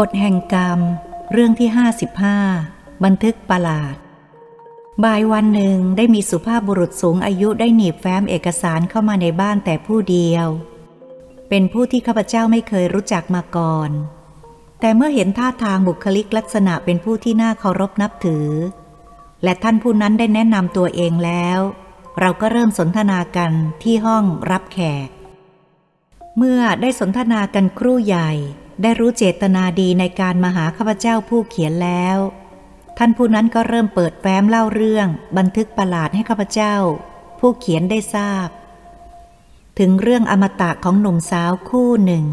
กฎแห่งกรรม เรื่องที่ห้าสิบห้าบันทึกประหลาด บ่ายวันหนึ่งได้มีสุภาพบุรุษสูงอายุได้หนีบแฟ้มเอกสารเข้ามาในบ้านแต่ผู้เดียว เป็นผู้ที่ข้าพเจ้าไม่เคยรู้จักมาก่อน แต่เมื่อเห็นท่าทางบุคลิกลักษณะเป็นผู้ที่น่าเคารพนับถือ และท่านผู้นั้นได้แนะนำตัวเองแล้ว เราก็เริ่มสนทนากันที่ห้องรับแขก เมื่อได้สนทนากันครู่ใหญ่ ได้รู้เจตนาดีในการมาหาข้าพเจ้าผู้เขียนแล้ว ท่านผู้นั้นก็เริ่มเปิดแฟ้มเล่าเรื่อง บันทึกประหลาดให้ข้าพเจ้า ผู้เขียนได้ทราบ ถึงเรื่องอมตะของหนุ่มสาวคู่หนึ่ง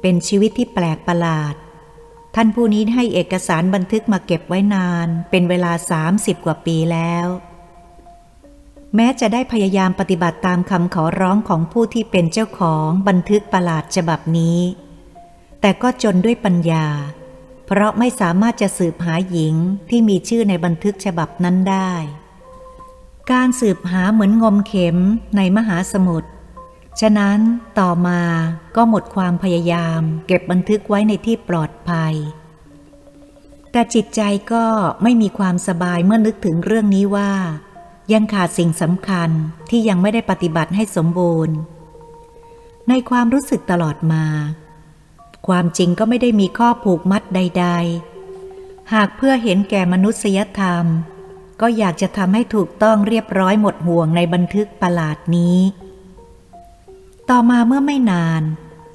เป็นชีวิตที่แปลกประหลาด ท่านผู้นี้ให้เอกสารบันทึกมาเก็บไว้นาน เป็นเวลาสามสิบกว่าปีแล้วแม้จะได้พยายามปฏิบัติตามคำขอร้องของผู้ที่เป็นเจ้าของบันทึกประหลาดฉบับนี้ แต่ก็จนด้วยปัญญา เพราะไม่สามารถจะสืบหาหญิงที่มีชื่อในบันทึกฉบับนั้นได้ การสืบหาเหมือนงมเข็มในมหาสมุทร ฉะนั้นต่อมาก็หมดความพยายามเก็บบันทึกไว้ในที่ปลอดภัย แต่จิตใจก็ไม่มีความสบายเมื่อนึกถึงเรื่องนี้ว่า ยังขาดสิ่งสำคัญที่ยังไม่ได้ปฏิบัติให้สมบูรณ์ ในความรู้สึกตลอดมา ความจริงก็ไม่ได้มีข้อผูกมัดใด ๆ หากเพื่อเห็นแก่มนุษยธรรม ก็อยากจะทำให้ถูกต้องเรียบร้อยหมดห่วงในบันทึกประหลาดนี้ ต่อมาเมื่อไม่นาน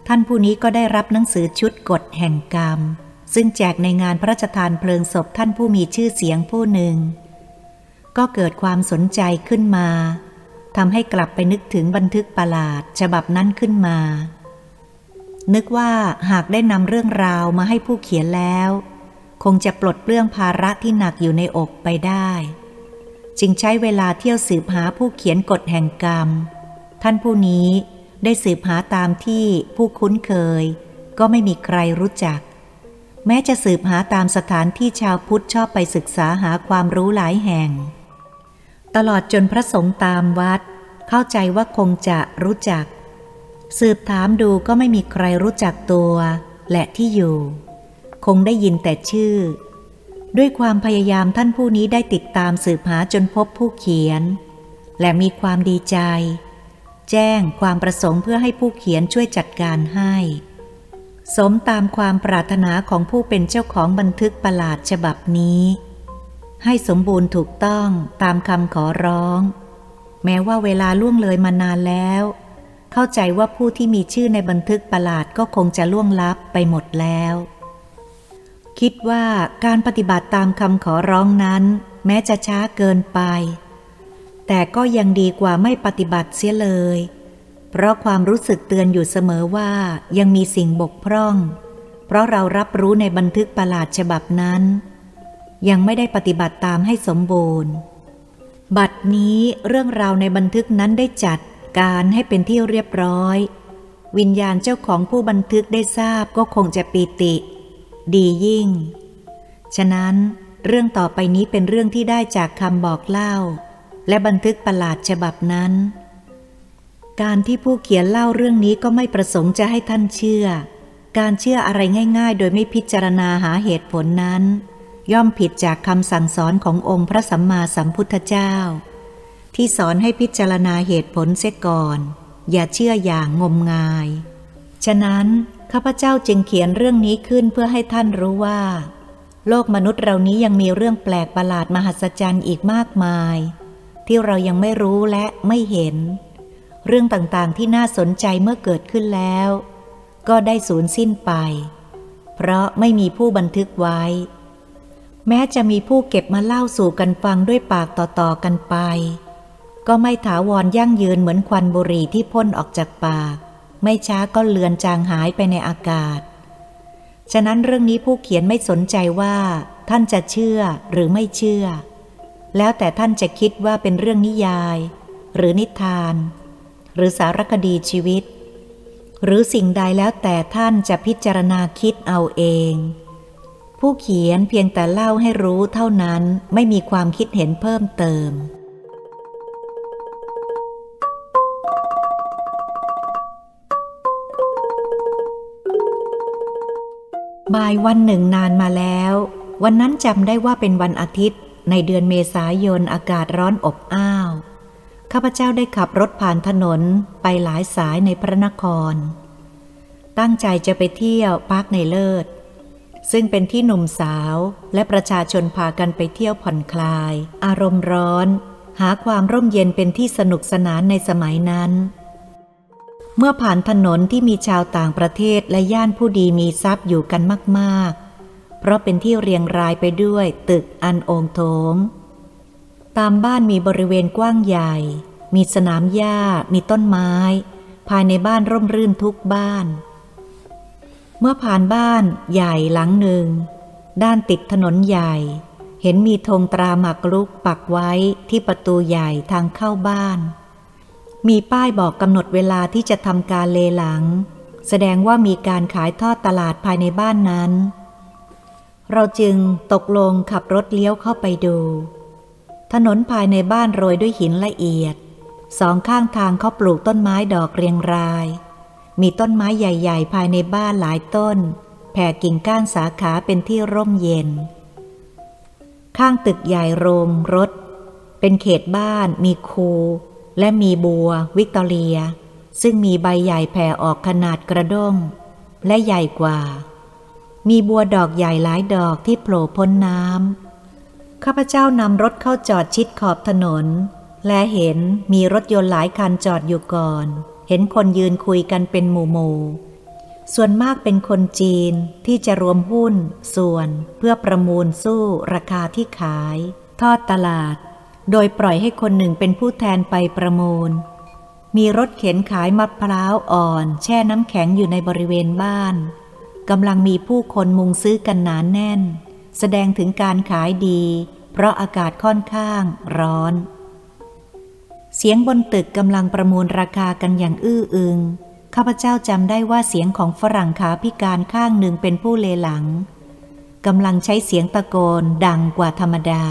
ท่านผู้นี้ก็ได้รับหนังสือชุดกฎแห่งกรรม ซึ่งแจกในงานพระราชทานเพลิงศพท่านผู้มีชื่อเสียงผู้หนึ่ง ก็เกิดความสนใจขึ้นมาทำให้กลับไปนึกถึงบันทึกประหลาดฉบับนั้นขึ้นมา นึกว่าหากได้นำเรื่องราวมาให้ผู้เขียนแล้ว คงจะปลดเปลื้องภาระที่หนักอยู่ในอกไปได้ จึงใช้เวลาเที่ยวสืบหาผู้เขียนกฎแห่งกรรม ท่านผู้นี้ได้สืบหาตามที่ผู้คุ้นเคย ก็ไม่มีใครรู้จัก แม้จะสืบหาตามสถานที่ชาวพุทธชอบไปศึกษาหาความรู้หลายแห่ง ตลอดจนพระสงฆ์ตามวัด เข้าใจว่าคงจะรู้จัก สืบถามดูก็ไม่มีใครรู้จักตัว และที่อยู่ คงได้ยินแต่ชื่อ ด้วยความพยายามท่านผู้นี้ได้ติดตามสืบหาจนพบผู้เขียน และมีความดีใจ แจ้งความประสงค์เพื่อให้ผู้เขียนช่วยจัดการให้ สมตามความปรารถนาของผู้เป็นเจ้าของบันทึกประหลาดฉบับนี้ ให้สมบูรณ์ถูกต้องตามคำขอร้อง แม้ว่าเวลาล่วงเลยมานานแล้ว เข้าใจว่าผู้ที่มีชื่อในบันทึกประหลาดก็คงจะล่วงลับไปหมดแล้ว คิดว่าการปฏิบัติตามคำขอร้องนั้น แม้จะช้าเกินไป แต่ก็ยังดีกว่าไม่ปฏิบัติเสียเลย เพราะความรู้สึกเตือนอยู่เสมอว่ายังมีสิ่งบกพร่อง เพราะเรารับรู้ในบันทึกประหลาดฉบับนั้น ยังไม่ได้ปฏิบัติตามให้สมบูรณ์ บัดนี้เรื่องราวในบันทึกนั้นได้จัด การให้เป็นที่เรียบร้อย วิญญาณเจ้าของผู้บันทึกได้ทราบก็คงจะปีติ ดียิ่ง ฉะนั้นเรื่องต่อไปนี้เป็นเรื่องที่ได้จากคำบอกเล่า และบันทึกประหลาดฉบับนั้น การที่ผู้เขียนเล่าเรื่องนี้ก็ไม่ประสงค์จะให้ท่านเชื่อ การเชื่ออะไรง่ายๆ โดยไม่พิจารณาหาเหตุผลนั้น ย่อมผิดจากคำสั่งสอนขององค์พระสัมมาสัมพุทธเจ้า ที่สอนให้พิจารณาเหตุผลเสียก่อน อย่าเชื่ออย่างงมงาย ฉะนั้นข้าพเจ้าจึงเขียนเรื่องนี้ขึ้นเพื่อให้ท่านรู้ว่า โลกมนุษย์เรานี้ยังมีเรื่องแปลกประหลาดมหัศจรรย์อีกมากมาย ที่เรายังไม่รู้และไม่เห็น เรื่องต่างๆที่น่าสนใจเมื่อเกิดขึ้นแล้ว ก็ได้สูญสิ้นไป เพราะไม่มีผู้บันทึกไว้ แม้จะมีผู้เก็บมาเล่าสู่กันฟังด้วยปากต่อๆกันไป ก็ไม่ถาวรยั่งยืนเหมือนควันบุหรี่ที่พ่นออกจากปาก ไม่ช้าก็เลือนจางหายไปในอากาศ ฉะนั้นเรื่องนี้ผู้เขียนไม่สนใจว่า ท่านจะเชื่อหรือไม่เชื่อ แล้วแต่ท่านจะคิดว่าเป็นเรื่องนิยาย หรือนิทาน หรือสารคดีชีวิต หรือสิ่งใดแล้วแต่ท่านจะพิจารณาคิดเอาเอง ผู้เขียนเพียงแต่เล่าให้รู้เท่านั้นไม่มีความคิดเห็นเพิ่มเติม บ่ายวันหนึ่งนานมาแล้ว วันนั้นจำได้ว่าเป็นวันอาทิตย์ ในเดือนเมษายนอากาศร้อนอบอ้าว ข้าพเจ้าได้ขับรถผ่านถนนไปหลายสายในพระนคร ตั้งใจจะไปเที่ยวปาร์คในเลิศ ซึ่งเป็นที่หนุ่มสาวและประชาชนพากันไปเที่ยวผ่อนคลาย อารมณ์ร้อน หาความร่มเย็นเป็นที่สนุกสนานในสมัยนั้น เมื่อผ่านถนนที่มีชาวต่างประเทศและย่านผู้ดีมีทรัพย์อยู่กันมากๆ เพราะเป็นที่เรียงรายไปด้วยตึกอันโองโถง ตามบ้านมีบริเวณกว้างใหญ่ มีสนามหญ้า มีต้นไม้ ภายในบ้านร่มรื่นทุกบ้าน เมื่อผ่านบ้านใหญ่หลังหนึ่ง ด้านติดถนนใหญ่ เห็นมีธงตราหมากรุกปักไว้ที่ประตูใหญ่ทางเข้าบ้าน มีป้ายบอกกำหนดเวลาที่จะทำการเลหลัง แสดงว่ามีการขายทอดตลาดภายในบ้านนั้น เราจึงตกลงขับรถเลี้ยวเข้าไปดู ถนนภายในบ้านโรยด้วยหินละเอียด สองข้างทางเขาปลูกต้นไม้ดอกเรียงราย มีต้นไม้ใหญ่ ๆ ภายในบ้านหลายต้น แผ่กิ่งก้านสาขาเป็นที่ร่มเย็น ข้างตึกใหญ่โรงรถ เป็นเขตบ้านมีคู และมีบัว วิกตอเรีย ซึ่งมีใบใหญ่แผ่ออกขนาดกระด้ง และใหญ่กว่า มีบัวดอกใหญ่หลายดอกที่โผล่พ้นน้ำข้าพเจ้านำรถเข้าจอดชิดขอบถนน และเห็นมีรถยนต์หลายคันจอดอยู่ก่อน เห็นคนยืนคุยกันเป็นหมู่หมู่ส่วนมากเป็นคนจีนที่จะรวมหุ้น ส่วนเพื่อประมูลสู้ราคาที่ขาย ทอดตลาด โดยปล่อยให้คนหนึ่งเป็นผู้แทนไปประมูล มีรถเข็นขายมะพร้าวอ่อน แช่น้ำแข็งอยู่ในบริเวณบ้านกำลังมีผู้คนมุงซื้อกันหนานแน่น แสดงถึงการขายดี เพราะอากาศค่อนข้างร้อน เสียงบนตึกกำลังประมูลราคากันอย่างอื้ออึง ข้าพเจ้าจำได้ว่าเสียงของฝรั่งขาพิการข้างหนึ่งเป็นผู้เลหลังกำลังใช้เสียงตะโกนดังกว่าธรรมดา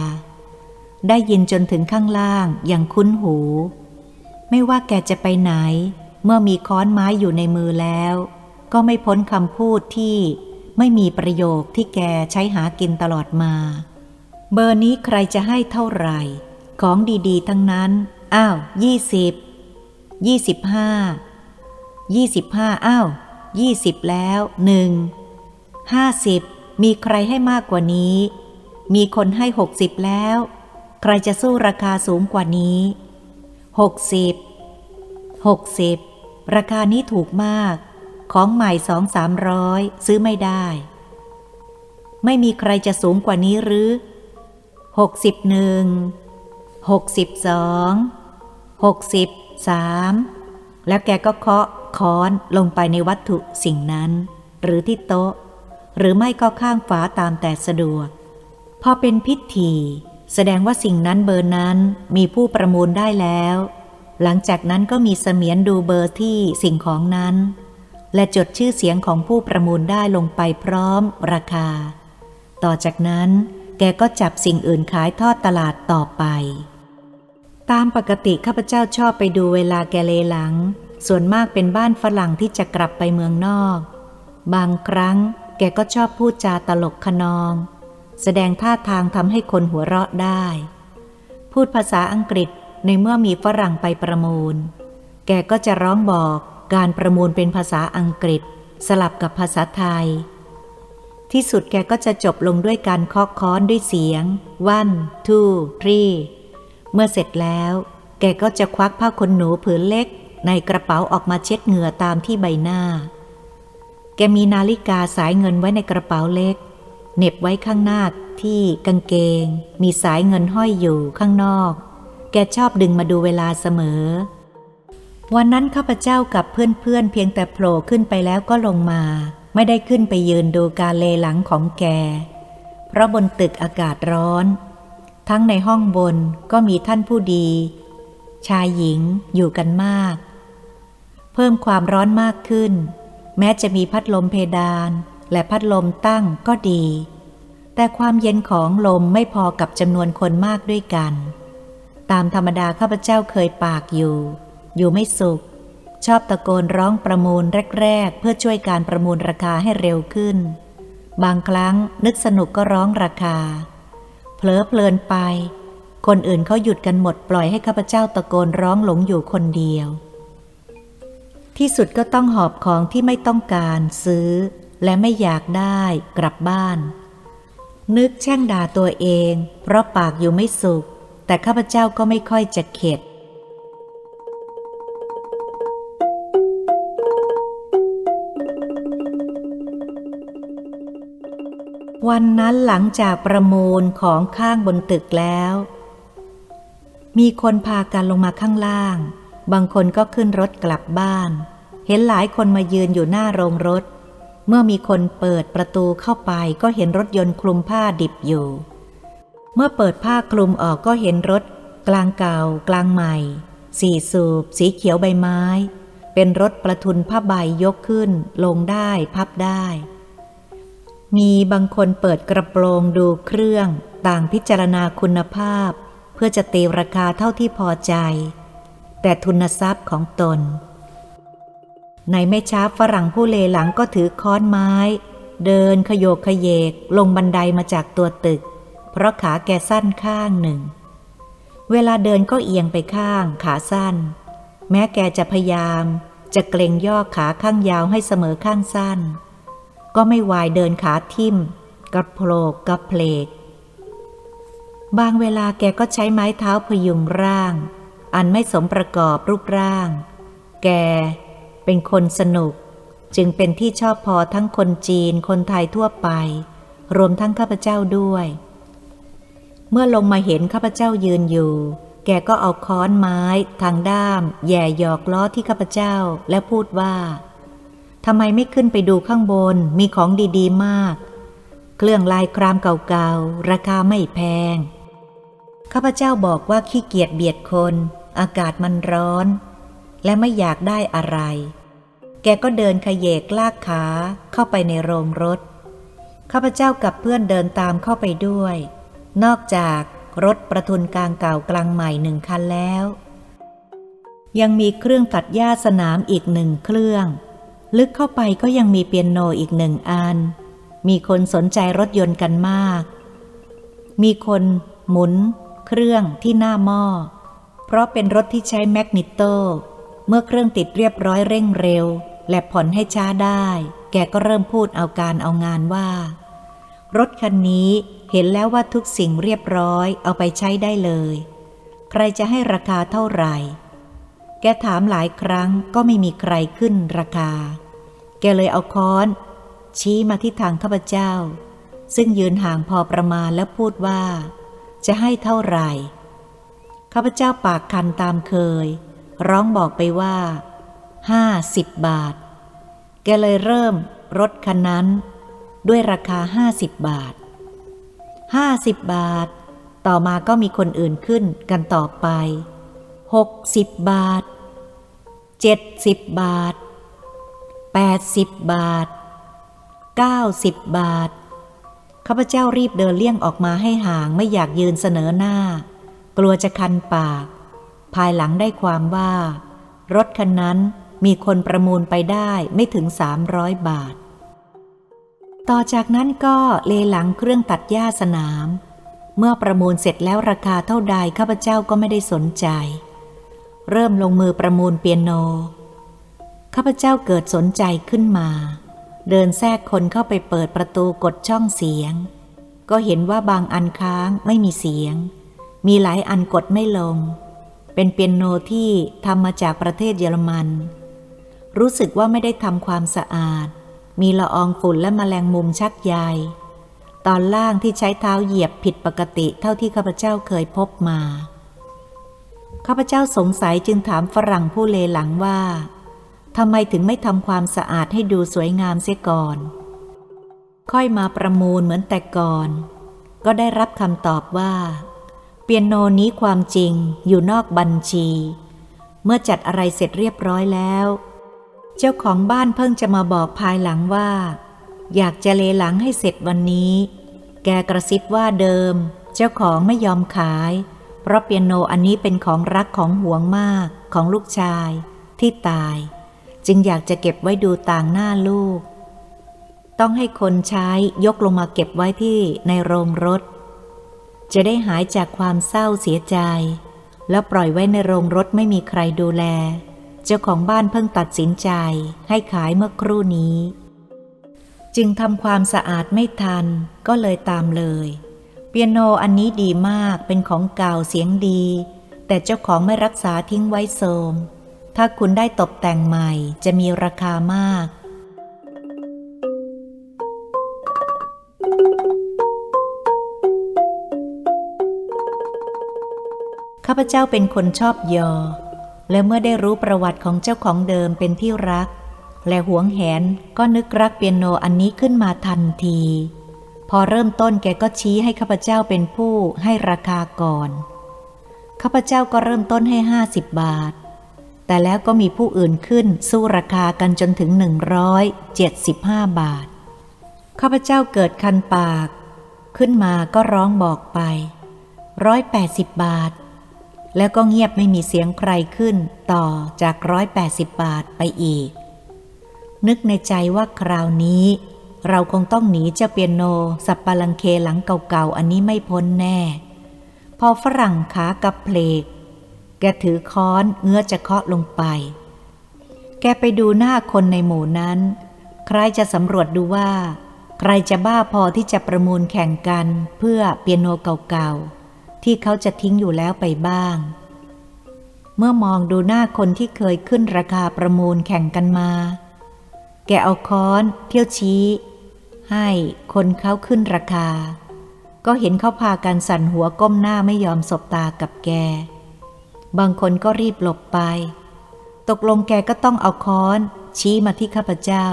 ได้ยินจนถึงข้างล่างอย่างคุ้นหู ไม่ว่าแกจะไปไหน เมื่อมีค้อนไม้อยู่ในมือแล้ว ก็ไม่พ้นคำพูดที่ไม่มีประโยคที่แกใช้หากินตลอดมา เบอร์นี้ใครจะให้เท่าไหร่ ของดีๆ ทั้งนั้น อ้าวยี่สิบยี่สิบห้ายี่สิบห้าอ้าวยี่สิบแล้วหนึ่งห้าสิบมีใครให้มากกว่านี้ มีคนให้หกสิบแล้ว ใครจะสู้ราคาสูงกว่านี้หกสิบหกสิบราคานี้ถูกมาก ของใหม่สองสามร้อยซื้อไม่ได้ ไม่มีใครจะสูงกว่านี้หรือหกสิบหนึ่งหกสิบสองหกสิบสามแล้วแกก็เคาะค้อนลงไปในวัตถุสิ่งนั้น หรือที่โต๊ะ หรือไม่ก็ข้างฝาตามแต่สะดวก พอเป็นพิธี แสดงว่าสิ่งนั้นเบอร์นั้นมีผู้ประมูลได้แล้ว หลังจากนั้นก็มีเสมียนดูเบอร์ที่สิ่งของนั้น และจดชื่อเสียงของผู้ประมูลได้ลงไปพร้อมราคา ต่อจากนั้นแกก็จับสิ่งอื่นขายทอดตลาดต่อไป ตามปกติข้าพเจ้าชอบไปดูเวลาแกเลหลัง ส่วนมากเป็นบ้านฝรั่งที่จะกลับไปเมืองนอก บางครั้งแกก็ชอบพูดจาตลกขนอง แสดงท่าทางทำให้คนหัวเราะได้ พูดภาษาอังกฤษในเมื่อมีฝรั่งไปประมูล แกก็จะร้องบอกการประมูลเป็นภาษาอังกฤษ สลับกับภาษาไทย ที่สุดแกก็จะจบลงด้วยการเคาะค้อนด้วยเสียง one two three เมื่อเสร็จแล้ว แกก็จะควักผ้าขนหนูผืนเล็ก ในกระเป๋าออกมาเช็ดเหงื่อตามที่ใบหน้า แกมีนาฬิกาสายเงินไว้ในกระเป๋าเล็ก เน็บไว้ข้างหน้าที่กางเกง มีสายเงินห้อยอยู่ข้างนอก แกชอบดึงมาดูเวลาเสมอ วันนั้นข้าพเจ้ากับเพื่อนๆเพียงแต่โผล่ขึ้นไปแล้วก็ลงมา ไม่ได้ขึ้นไปยืนดูการเลหลังของแก เพราะบนตึกอากาศร้อน ทั้งในห้องบนก็มีท่านผู้ดี ชายหญิงอยู่กันมาก เพิ่มความร้อนมากขึ้น แม้จะมีพัดลมเพดาน และพัดลมตั้งก็ดี แต่ความเย็นของลมไม่พอกับจำนวนคนมากด้วยกัน ตามธรรมดาข้าพเจ้าเคยปากอยู่ อยู่ไม่สุข ชอบตะโกนร้องประมูลแรก ๆ เพื่อช่วยการประมูลราคาให้เร็วขึ้น บางครั้งนึกสนุกก็ร้องราคา เผลอเพลินไป คนอื่นเขาหยุดกันหมดปล่อยให้ข้าพเจ้าตะโกนร้องหลงอยู่คนเดียวที่สุดก็ต้องหอบของที่ไม่ต้องการซื้อ และไม่อยากได้กลับบ้าน นึกแช่งด่าตัวเอง เพราะปากอยู่ไม่สุข แต่ข้าพเจ้าก็ไม่ค่อยจะเข็ด วันนั้นหลังจากประมูลของข้างบนตึกแล้ว มีคนพากันลงมาข้างล่าง บางคนก็ขึ้นรถกลับบ้าน เห็นหลายคนมายืนอยู่หน้าโรงรถ เมื่อมีคนเปิดประตูเข้าไปก็เห็นรถยนต์คลุมผ้าดิบอยู่ เมื่อเปิดผ้าคลุมออกก็เห็นรถ กลางเก่า กลางใหม่ สี่สูบ สีเขียวใบไม้ เป็นรถประทุนผ้าใบยกขึ้น ลงได้พับได้ มีบางคนเปิดกระโปรงดูเครื่อง ต่างพิจารณาคุณภาพ เพื่อจะตีราคาเท่าที่พอใจ แต่ทุนทรัพย์ของตน ในไม่ช้าฝรั่งผู้เลหลังก็ถือค้อนไม้ เดินขยโยกขยเยกลงบันไดมาจากตัวตึก เพราะขาแกสั้นข้างหนึ่ง เวลาเดินก็เอียงไปข้างขาสั้น แม้แกจะพยายาม จะเกรงย่อขาข้างยาวให้เสมอข้างสั้น ก็ไม่วายเดินขาทิ่มกระโผลกกระเพลก บางเวลาแกก็ใช้ไม้เท้าพยุงร่าง อันไม่สมประกอบรูปร่าง แก เป็นคนสนุก จึงเป็นที่ชอบพอทั้งคนจีนคนไทยทั่วไป รวมทั้งข้าพเจ้าด้วย เมื่อลงมาเห็นข้าพเจ้ายืนอยู่ แกก็เอาค้อนไม้ทางด้าม แย่หยอกล้อที่ข้าพเจ้าและพูดว่าทำไมไม่ขึ้นไปดูข้างบนมีของดีๆมาก เครื่องลายครามเก่าๆ ราคาไม่แพง ข้าพเจ้าบอกว่าขี้เกียจเบียดคน อากาศมันร้อน และไม่อยากได้อะไร แกก็เดินขยเยกลากขาเข้าไปในโรงรถ ข้าพเจ้ากับเพื่อนเดินตามเข้าไปด้วย นอกจากรถประทุนกลางเก่ากลางใหม่หนึ่งคันแล้ว ยังมีเครื่องตัดหญ้าสนามอีกหนึ่งเครื่อง ลึกเข้าไปก็ยังมีเปียโนอีกหนึ่งอัน มีคนสนใจรถยนต์กันมาก มีคนหมุน เครื่องที่หน้าหม้อ เพราะเป็นรถที่ใช้แมกนิโต เมื่อเครื่องติดเรียบร้อยเร่งเร็ว และผ่อนให้ช้าได้ แกก็เริ่มพูดเอาการเอางานว่า รถคันนี้เห็นแล้วว่าทุกสิ่งเรียบร้อยเอาไปใช้ได้เลย ใครจะให้ราคาเท่าไหร่ แกถามหลายครั้งก็ไม่มีใครขึ้นราคา แกเลยเอาค้อน ชี้มาที่ทางข้าพเจ้า ซึ่งยืนห่างพอประมาณแล้วพูดว่า จะให้เท่าไหร่ ข้าพเจ้าปากคันตามเคย ร้องบอกไปว่า ห้าสิบบาท แกเลยเริ่มรถคันนั้น ด้วยราคาห้าสิบบาทห้าสิบบาท ต่อมาก็มีคนอื่นขึ้นกันต่อไปหกสิบบาทเจ็ดสิบบาทแปดสิบบาทเก้าสิบบาทข้าพเจ้ารีบเดินเลี่ยงออกมาให้ห่างไม่อยากยืนเสนอหน้า กลัวจะคันปาก ภายหลังได้ความว่า รถคันนั้น มีคนประมูลไปได้ไม่ถึงสามร้อยบาท ต่อจากนั้นก็เลหลังเครื่องตัดหญ้าสนาม เมื่อประมูลเสร็จแล้วราคาเท่าใดข้าพเจ้าก็ไม่ได้สนใจ เริ่มลงมือประมูลเปียโน ข้าพเจ้าเกิดสนใจขึ้นมา เดินแทรกคนเข้าไปเปิดประตูกดช่องเสียง ก็เห็นว่าบางอันค้างไม่มีเสียง มีหลายอันกดไม่ลง เป็นเปียโนที่ทำมาจากประเทศเยอรมัน รู้สึกว่าไม่ได้ทำความสะอาด มีละอองฝุ่นและมแมลงมุมชักใย ตอนล่างที่ใช้เท้าเหยียบผิดปกติเท่าที่ข้าพเจ้าเคยพบมา ข้าพเจ้าสงสัยจึงถามฝรั่งผู้เลหลังว่าทำไมถึงไม่ทำความสะอาดให้ดูสวยงามเสียก่อน ค่อยมาประมูลเหมือนแต่ก่อน ก็ได้รับคำตอบว่า เปียโนนี้ความจริงอยู่นอกบัญชี เมื่อจัดอะไรเสร็จเรียบร้อยแล้ว เจ้าของบ้านเพิ่งจะมาบอกภายหลังว่า อยากจะเลหลังให้เสร็จวันนี้ แกกระซิบว่าเดิม เจ้าของไม่ยอมขาย เพราะเปียโนอันนี้เป็นของรักของห่วงมากของลูกชาย ที่ตาย จึงอยากจะเก็บไว้ดูต่างหน้าลูก ต้องให้คนใช้ยกลงมาเก็บไว้ที่ในโรงรถ จะได้หายจากความเศร้าเสียใจ แล้วปล่อยไว้ในโรงรถไม่มีใครดูแล เจ้าของบ้านเพิ่งตัดสินใจให้ขายเมื่อครู่นี้ จึงทำความสะอาดไม่ทันก็เลยตามเลย เปียโนอันนี้ดีมากเป็นของเก่าเสียงดี แต่เจ้าของไม่รักษาทิ้งไว้โทมถ้าคุณได้ตกแต่งใหม่จะมีราคามาก ข้าพเจ้าเป็นคนชอบยอ และเมื่อได้รู้ประวัติของเจ้าของเดิมเป็นที่รัก และหวงแหนก็นึกรักเปียโนอันนี้ขึ้นมาทันที พอเริ่มต้นแกก็ชี้ให้ข้าพเจ้าเป็นผู้ให้ราคาก่อนข้าพเจ้าก็เริ่มต้นให้ห้าสิบบาท แต่แล้วก็มีผู้อื่นขึ้นสู้ราคากันจนถึงหนึ่งร้อยเจ็ดสิบห้าบาทข้าพเจ้าเกิดคันปาก ขึ้นมาก็ร้องบอกไปร้อยแปดสิบบาท แล้วก็เงียบไม่มีเสียงใครขึ้นต่อจากร้อยแปดสิบบาทไปอีก นึกในใจว่าคราวนี้ เราคงต้องหนีเจ้าเปียโนสับปะลังเคหลังเก่าๆ อันนี้ไม่พ้นแน่ พอฝรั่งขากับเพลก แกถือค้อนเงื้อจะเคาะลงไป แกไปดูหน้าคนในหมู่นั้น ใครจะสำรวจดูว่า ใครจะบ้าพอที่จะประมูลแข่งกันเพื่อเปียโนเก่าๆ ที่เขาจะทิ้งอยู่แล้วไปบ้าง เมื่อมองดูหน้าคนที่เคยขึ้นราคาประมูลแข่งกันมา แกเอาค้อน เที่ยวชี้ ให้คนเขาขึ้นราคา ก็เห็นเขาพากันสั่นหัวก้มหน้าไม่ยอมสบตากับแก บางคนก็รีบหลบไป ตกลงแกก็ต้องเอาค้อน ชี้มาที่ข้าพเจ้า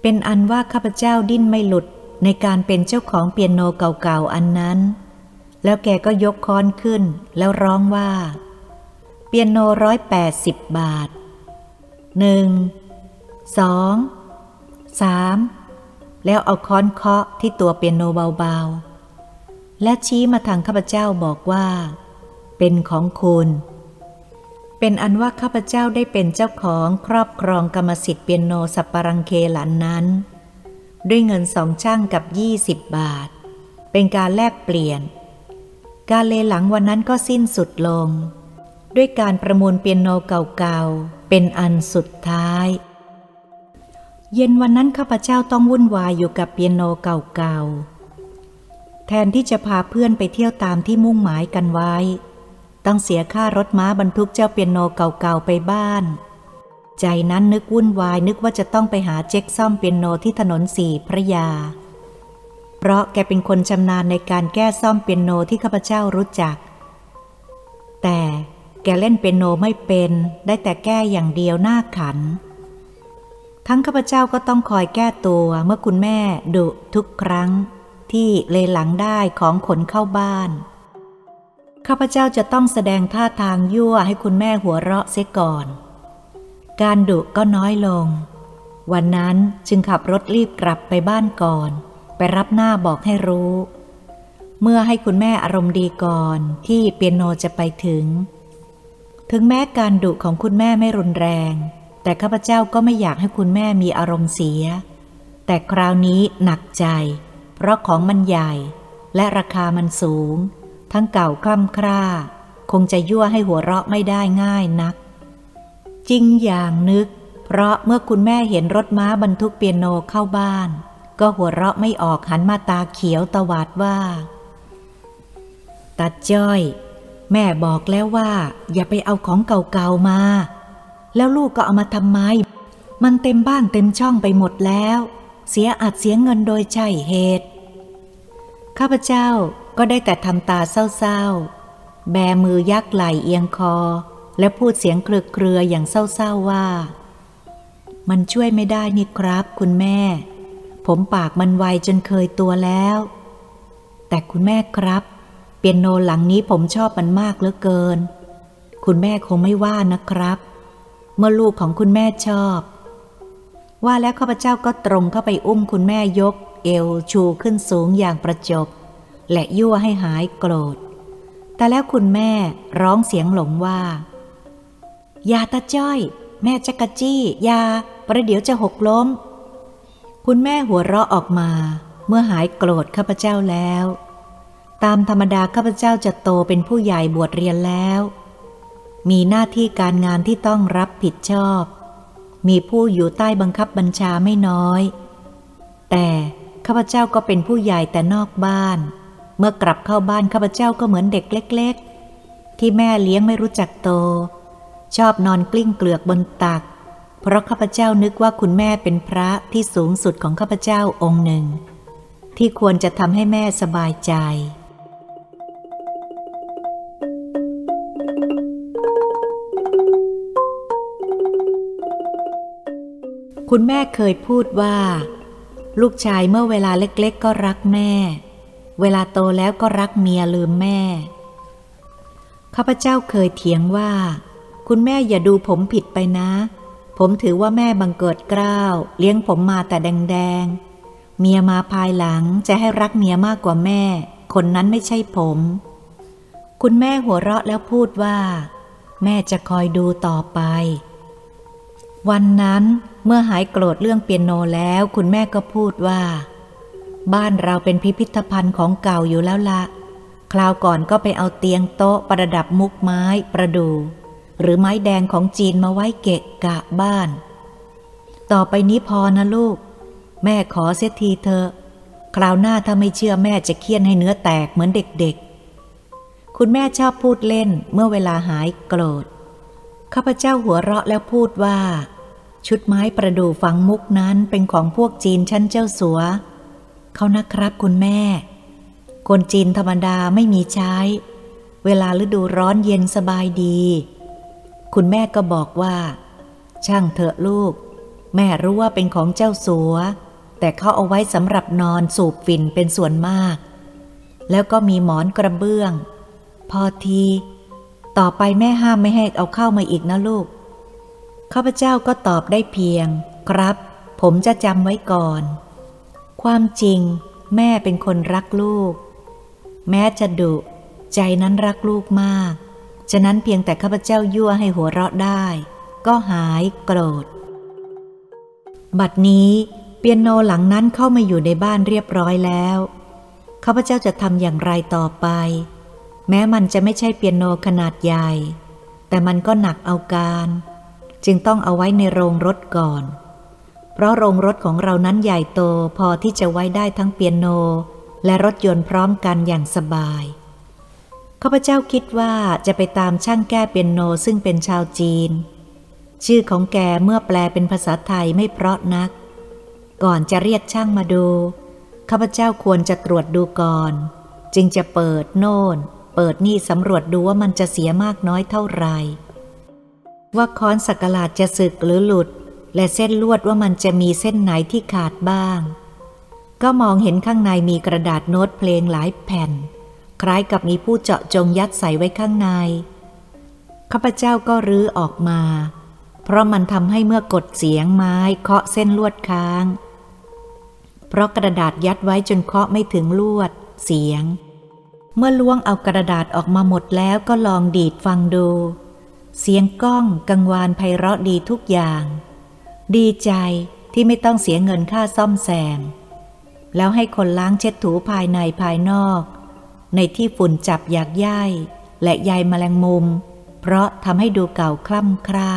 เป็นอันว่าข้าพเจ้าดิ้นไม่หลุดในการเป็นเจ้าของเปียโนเก่าๆอันนั้น แล้วแกก็ยกค้อนขึ้น แล้วร้องว่า เปียโนร้อยแปดสิบบาทหนึ่งสองสามแล้วเอาค้อนเคาะที่ตัวเปียโนเบาๆ และชี้มาทางข้าพเจ้าบอกว่า เป็นของคุณ เป็นอันว่าข้าพเจ้าได้เป็นเจ้าของครอบครองกรรมสิทธิ์เปียโนสัปปรังเคหลันนั้น ด้วยเงินสองช่างกับยี่สิบบาท เป็นการแลกเปลี่ยน การเลหลังวันนั้นก็สิ้นสุดลง ด้วยการประมูลเปียโนเก่าๆ เป็นอันสุดท้าย เย็นวันนั้นข้าพเจ้าต้องวุ่นวายอยู่กับเปียโนเก่าๆ แทนที่จะพาเพื่อนไปเที่ยวตามที่มุ่งหมายกันไว้ ต้องเสียค่ารถม้าบรรทุกเจ้าเปียโนเก่าๆ ไปบ้าน ใจนั้นนึกวุ่นวายนึกว่าจะต้องไปหาเจ๊กซ่อมเปียโนที่ถนนสี่พระยา เพราะแกเป็นคนชำนาญในการแก้ซ่อมเปียโนที่ข้าพเจ้ารู้จัก แต่แกเล่นเปียโนไม่เป็นได้แต่แก้อย่างเดียวหน้าขัน ทั้งข้าพเจ้าก็ต้องคอยแก้ตัวเมื่อคุณแม่ดุทุกครั้ง ที่เลหลังได้ของขนเข้าบ้าน ข้าพเจ้าจะต้องแสดงท่าทางยั่วให้คุณแม่หัวเราะเสียก่อน การดุก็น้อยลง วันนั้นจึงขับรถรีบกลับไปบ้านก่อน ไปรับหน้าบอกให้รู้ เมื่อให้คุณแม่อารมณ์ดีก่อนที่เปียโนจะไปถึง ถึงแม้การดุของคุณแม่ไม่รุนแรง แต่ข้าพเจ้าก็ไม่อยากให้คุณแม่มีอารมณ์เสีย แต่คราวนี้หนักใจ เพราะของมันใหญ่ และราคามันสูง ทั้งเก่าคล่ำคร่า คงจะยั่วให้หัวเราะไม่ได้ง่ายนัก จริงอย่างนึก เพราะเมื่อคุณแม่เห็นรถม้าบรรทุกเปียโนเข้าบ้าน ก็หัวเราะไม่ออกหันมาตาเขียวตวาดว่าตาจ้อย แม่บอกแล้วว่า อย่าไปเอาของเก่าๆมา แล้วลูกก็เอามาทำไม มันเต็มบ้านเต็มช่องไปหมดแล้ว เสียอัดเสียเงินโดยใช่เหตุ ข้าพเจ้าก็ได้แต่ทำตาเศร้าๆ แบมือยักไหลเอียงคอ และพูดเสียงเครือๆอย่างเศร้าๆว่า มันช่วยไม่ได้นี่ครับคุณแม่ ผมปากมันไวจนเคยตัวแล้ว แต่คุณแม่ครับ เปียโนหลังนี้ผมชอบมันมากเหลือเกิน คุณแม่คงไม่ว่านะครับ เมื่อลูกของคุณแม่ชอบ ว่าแล้วข้าพเจ้าก็ตรงเข้าไปอุ้มคุณแม่ยก เอวชูขึ้นสูงอย่างประจบ และยั่วให้หายโกรธ แต่แล้วคุณแม่ร้องเสียงหลงว่า ยาตาจ้อย แม่จักกะจี้ ยาประเดี๋ยวจะหกล้ม คุณแม่หัวเราะออกมาเมื่อหายโกรธข้าพเจ้าแล้ว ตามธรรมดาข้าพเจ้าจะโตเป็นผู้ใหญ่บวชเรียนแล้ว มีหน้าที่การงานที่ต้องรับผิดชอบ มีผู้อยู่ใต้บังคับบัญชาไม่น้อย แต่ข้าพเจ้าก็เป็นผู้ใหญ่แต่นอกบ้าน เมื่อกลับเข้าบ้านข้าพเจ้าก็เหมือนเด็กเล็ก ๆ ที่แม่เลี้ยงไม่รู้จักโต ชอบนอนกลิ้งเกลือกบนตัก เพราะข้าพเจ้านึกว่าคุณแม่เป็นพระที่สูงสุดของข้าพเจ้าองค์หนึ่ง ที่ควรจะทำให้แม่สบายใจ คุณแม่เคยพูดว่า ลูกชายเมื่อเวลาเล็กๆ ก็รักแม่ เวลาโตแล้วก็รักเมียลืมแม่ ข้าพเจ้าเคยเถียงว่า คุณแม่อย่าดูผมผิดไปนะ ผมถือว่าแม่บังเกิดเกล้าว เลี้ยงผมมาแต่แดงๆ เมียมาภายหลังจะให้รักเมียมากกว่าแม่ คนนั้นไม่ใช่ผม คุณแม่หัวเราะแล้วพูดว่า แม่จะคอยดูต่อไป วันนั้นเมื่อหายโกรธเรื่องเปียโนแล้ว คุณแม่ก็พูดว่า บ้านเราเป็นพิพิธภัณฑ์ของเก่าอยู่แล้วละคราวก่อนก็ไปเอาเตียงโต๊ะประดับมุกไม้ประดู หรือไม้แดงของจีนมาไว้เกะกะบ้าน ต่อไปนี้พอนะลูก แม่ขอเสียทีเธอ คราวหน้าถ้าไม่เชื่อแม่จะเคี่ยนให้เนื้อแตกเหมือนเด็กๆ คุณแม่ชอบพูดเล่นเมื่อเวลาหายโกรธ ข้าพเจ้าหัวเราะแล้วพูดว่า ชุดไม้ประดู่ฝังมุกนั้นเป็นของพวกจีนชั้นเจ้าสัว เขานะครับคุณแม่ คนจีนธรรมดาไม่มีใช้ เวลาฤดูร้อนเย็นสบายดี คุณแม่ก็บอกว่า ช่างเถอะลูก แม่รู้ว่าเป็นของเจ้าสัว แต่เขาเอาไว้สำหรับนอนสูบฝิ่นเป็นส่วนมาก แล้วก็มีหมอนกระเบื้อง พอที ต่อไปแม่ห้ามไม่ให้เอาเข้ามาอีกนะลูกข้าพเจ้าก็ตอบได้เพียง ครับ ผมจะจำไว้ก่อน ความจริง แม่เป็นคนรักลูก แม้จะดุใจนั้นรักลูกมาก ฉะนั้นเพียงแต่ข้าพเจ้ายั่วให้หัวเราะได้ ก็หายโกรธ บัดนี้เปียโนหลังนั้นเข้ามาอยู่ในบ้านเรียบร้อยแล้วข้าพเจ้าจะทำอย่างไรต่อไป แม้มันจะไม่ใช่เปียโนขนาดใหญ่ แต่มันก็หนักเอาการ จึงต้องเอาไว้ในโรงรถก่อน เพราะโรงรถของเรานั้นใหญ่โตพอที่จะไว้ได้ทั้งเปียโน และรถยนต์พร้อมกันอย่างสบาย ข้าพเจ้าคิดว่าจะไปตามช่างแก้เปียโนซึ่งเป็นชาวจีน ชื่อของแกเมื่อแปลเป็นภาษาไทยไม่เพราะนัก ก่อนจะเรียกช่างมาดู ข้าพเจ้าควรจะตรวจดูก่อน จึงจะเปิดโน่น เปิดนี่สำรวจดูว่ามันจะเสียมากน้อยเท่าไหร่ว่าค้อนสักหลาดจะสึกหรือหลุด และเส้นลวดว่ามันจะมีเส้นไหนที่ขาดบ้าง ก็มองเห็นข้างในมีกระดาษโน้ตเพลงหลายแผ่น คล้ายกับมีผู้เจาะจงยัดใส่ไว้ข้างใน ข้าพเจ้าก็รื้อออกมา เพราะมันทำให้เมื่อกดเสียงไม้เคาะเส้นลวดค้าง เพราะกระดาษยัดไว้จนเคาะไม่ถึงลวด เสียง เมื่อล้วงเอากระดาษออกมาหมดแล้วก็ลองดีดฟังดู เสียงก้องกังวานไพเราะดีทุกอย่าง ดีใจที่ไม่ต้องเสียเงินค่าซ่อมแซมแล้วให้คนล้างเช็ดถูภายในภายนอก ในที่ฝุ่นจับอยากย่ายและใยแมลงมุม เพราะทำให้ดูเก่าคล่ำคร่า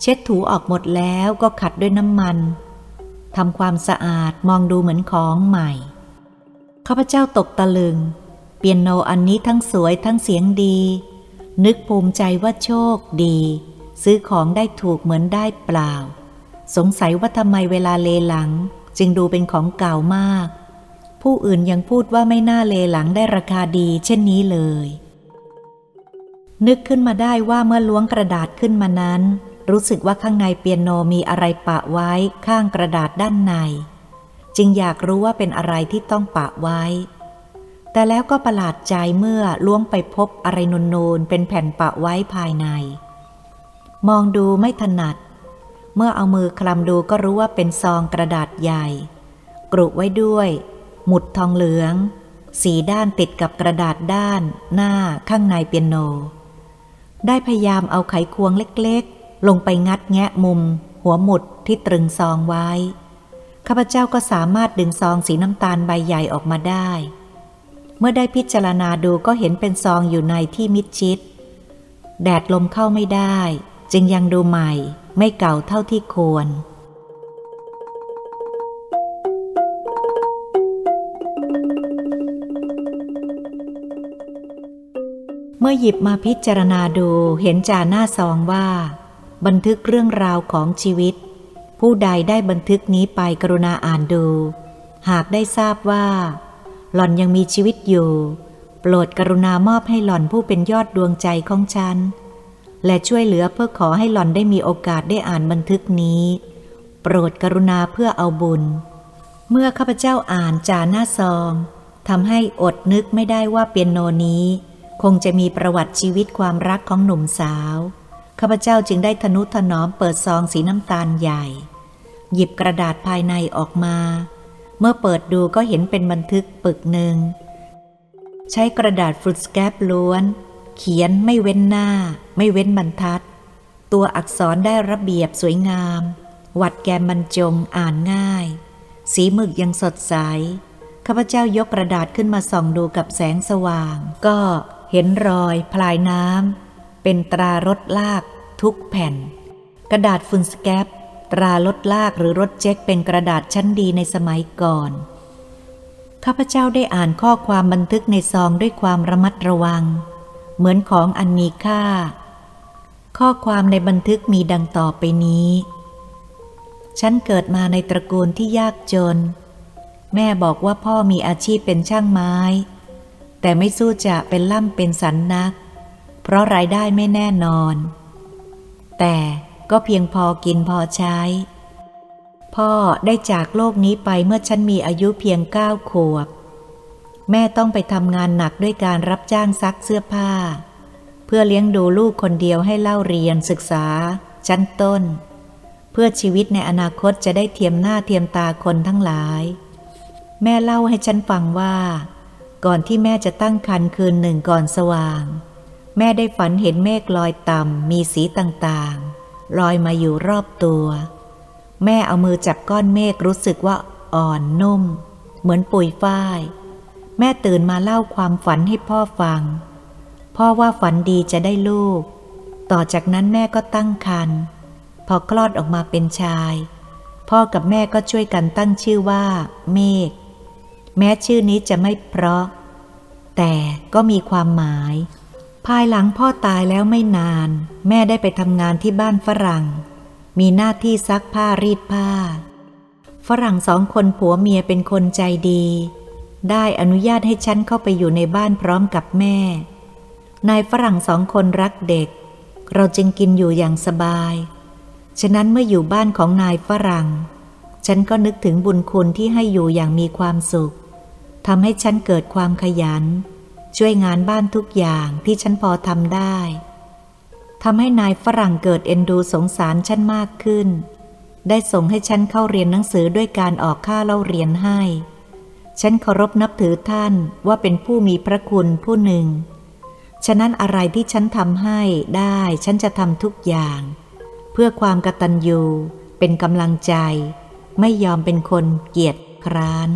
เช็ดถูออกหมดแล้วก็ขัดด้วยน้ำมันทำความสะอาดมองดูเหมือนของใหม่ข้าพเจ้าตกตะลึง เปียโนอันนี้ทั้งสวยทั้งเสียงดี นึกภูมิใจว่าโชคดี ซื้อของได้ถูกเหมือนได้เปล่า สงสัยว่าทำไมเวลาเลหลัง จึงดูเป็นของเก่ามาก ผู้อื่นยังพูดว่าไม่น่าเลหลังได้ราคาดีเช่นนี้เลย นึกขึ้นมาได้ว่าเมื่อล้วงกระดาษขึ้นมานั้น รู้สึกว่าข้างในเปียโนมีอะไรปะไว้ข้างกระดาษด้านใน จึงอยากรู้ว่าเป็นอะไรที่ต้องปะไว้ แต่แล้วก็ประหลาดใจเมื่อล้วงไปพบอะไรนูนๆเป็นแผ่นปะไว้ภายใน มองดูไม่ถนัด เมื่อเอามือคลำดูก็รู้ว่าเป็นซองกระดาษใหญ่ กรุไว้ด้วย หมุดทองเหลือง สีด้านติดกับกระดาษด้านหน้าข้างในเปียโน ได้พยายามเอาไขควงเล็กๆ ลงไปงัดแงะมุม หัวหมุดที่ตรึงซองไว้ ข้าพเจ้าก็สามารถดึงซองสีน้ำตาลใบใหญ่ออกมาได้ เมื่อได้พิจารณาดูก็เห็นเป็นซองอยู่ในที่มิดชิด แดดลมเข้าไม่ได้ จึงยังดูใหม่ ไม่เก่าเท่าที่ควร มื่อหยิบมาพิจารณาดูเห็นจาหน้าซองว่า บันทึกเรื่องราวของชีวิต ผู้ใดได้บันทึกนี้ไปกรุณาอ่านดู หากได้ทราบว่า หล่อนยังมีชีวิตอยู่ โปรดกรุณามอบให้หล่อนผู้เป็นยอดดวงใจของฉัน และช่วยเหลือเพื่อขอให้หล่อนได้มีโอกาสได้อ่านบันทึกนี้ โปรดกรุณาเพื่อเอาบุญ เมื่อข้าพเจ้าอ่านจาหน้าซองทำให้อดนึกไม่ได้ว่าเปียโนนี้ คงจะมีประวัติชีวิตความรักของหนุ่มสาว ข้าพเจ้าจึงได้ทนุถนอมเปิดซองสีน้ำตาลใหญ่ หยิบกระดาษภายในออกมา เมื่อเปิดดูก็เห็นเป็นบันทึกปึกหนึ่ง ใช้กระดาษฟรุตสแกปล้วน เขียนไม่เว้นหน้า ไม่เว้นบรรทัด ตัวอักษรได้ระเบียบสวยงามวัดแกมบรรจงอ่านง่าย สีหมึกยังสดใส ข้าพเจ้ายกกระดาษขึ้นมาส่องดูกับแสงสว่าง ก็ เห็นรอยพลายน้ำเป็นตรารถลากทุกแผ่น กระดาษฟุนสแกปตรารถลากหรือรถเจ๊กเป็นกระดาษชั้นดีในสมัยก่อน ข้าพเจ้าได้อ่านข้อความบันทึกในซองด้วยความระมัดระวัง เหมือนของอันมีค่า ข้อความในบันทึกมีดังต่อไปนี้ ฉันเกิดมาในตระกูลที่ยากจน แม่บอกว่าพ่อมีอาชีพเป็นช่างไม้ แต่ไม่สู้จะเป็นล่ำเป็นสันนัก เพราะรายได้ไม่แน่นอน แต่ก็เพียงพอกินพอใช้ พ่อได้จากโลกนี้ไปเมื่อฉันมีอายุเพียงเก้าขวบ แม่ต้องไปทำงานหนักด้วยการรับจ้างซักเสื้อผ้า เพื่อเลี้ยงดูลูกคนเดียวให้เล่าเรียนศึกษา ชั้นต้น เพื่อชีวิตในอนาคตจะได้เทียมหน้าเทียมตาคนทั้งหลาย แม่เล่าให้ฉันฟังว่า ก่อนที่แม่จะตั้งครรภ์คืนหนึ่งก่อนสว่าง แม่ได้ฝันเห็นเมฆลอยต่ำมีสีต่างๆ ลอยมาอยู่รอบตัว แม่เอามือจับก้อนเมฆรู้สึกว่าอ่อนนุ่ม เหมือนปุยฝ้าย แม่ตื่นมาเล่าความฝันให้พ่อฟัง พ่อว่าฝันดีจะได้ลูก ต่อจากนั้นแม่ก็ตั้งครรภ์พอคลอดออกมาเป็นชาย พ่อกับแม่ก็ช่วยกันตั้งชื่อว่า เมฆแม้ชื่อนี้จะไม่เพราะ แต่ก็มีความหมาย ภายหลังพ่อตายแล้วไม่นาน แม่ได้ไปทำงานที่บ้านฝรั่ง มีหน้าที่ซักผ้ารีดผ้า ฝรั่งสองคนผัวเมียเป็นคนใจดี ได้อนุญาตให้ฉันเข้าไปอยู่ในบ้านพร้อมกับแม่ นายฝรั่งสองคนรักเด็ก เราจึงกินอยู่อย่างสบาย ฉะนั้นเมื่ออยู่บ้านของนายฝรั่ง ฉันก็นึกถึงบุญคุณที่ให้อยู่อย่างมีความสุข ทำให้ฉันเกิดความขยัน ช่วยงานบ้านทุกอย่างที่ฉันพอทำได้ทำให้นายฝรั่งเกิดเอ็นดูสงสารฉันมากขึ้น ได้ส่งให้ฉันเข้าเรียนหนังสือด้วยการออกค่าเล่าเรียนให้ ฉันเคารพนับถือท่านว่าเป็นผู้มีพระคุณผู้หนึ่ง ฉะนั้นอะไรที่ฉันทำให้ได้ฉันจะทำทุกอย่าง เพื่อความกตัญญูเป็นกำลังใจ ไม่ยอมเป็นคนเกียจคร้าน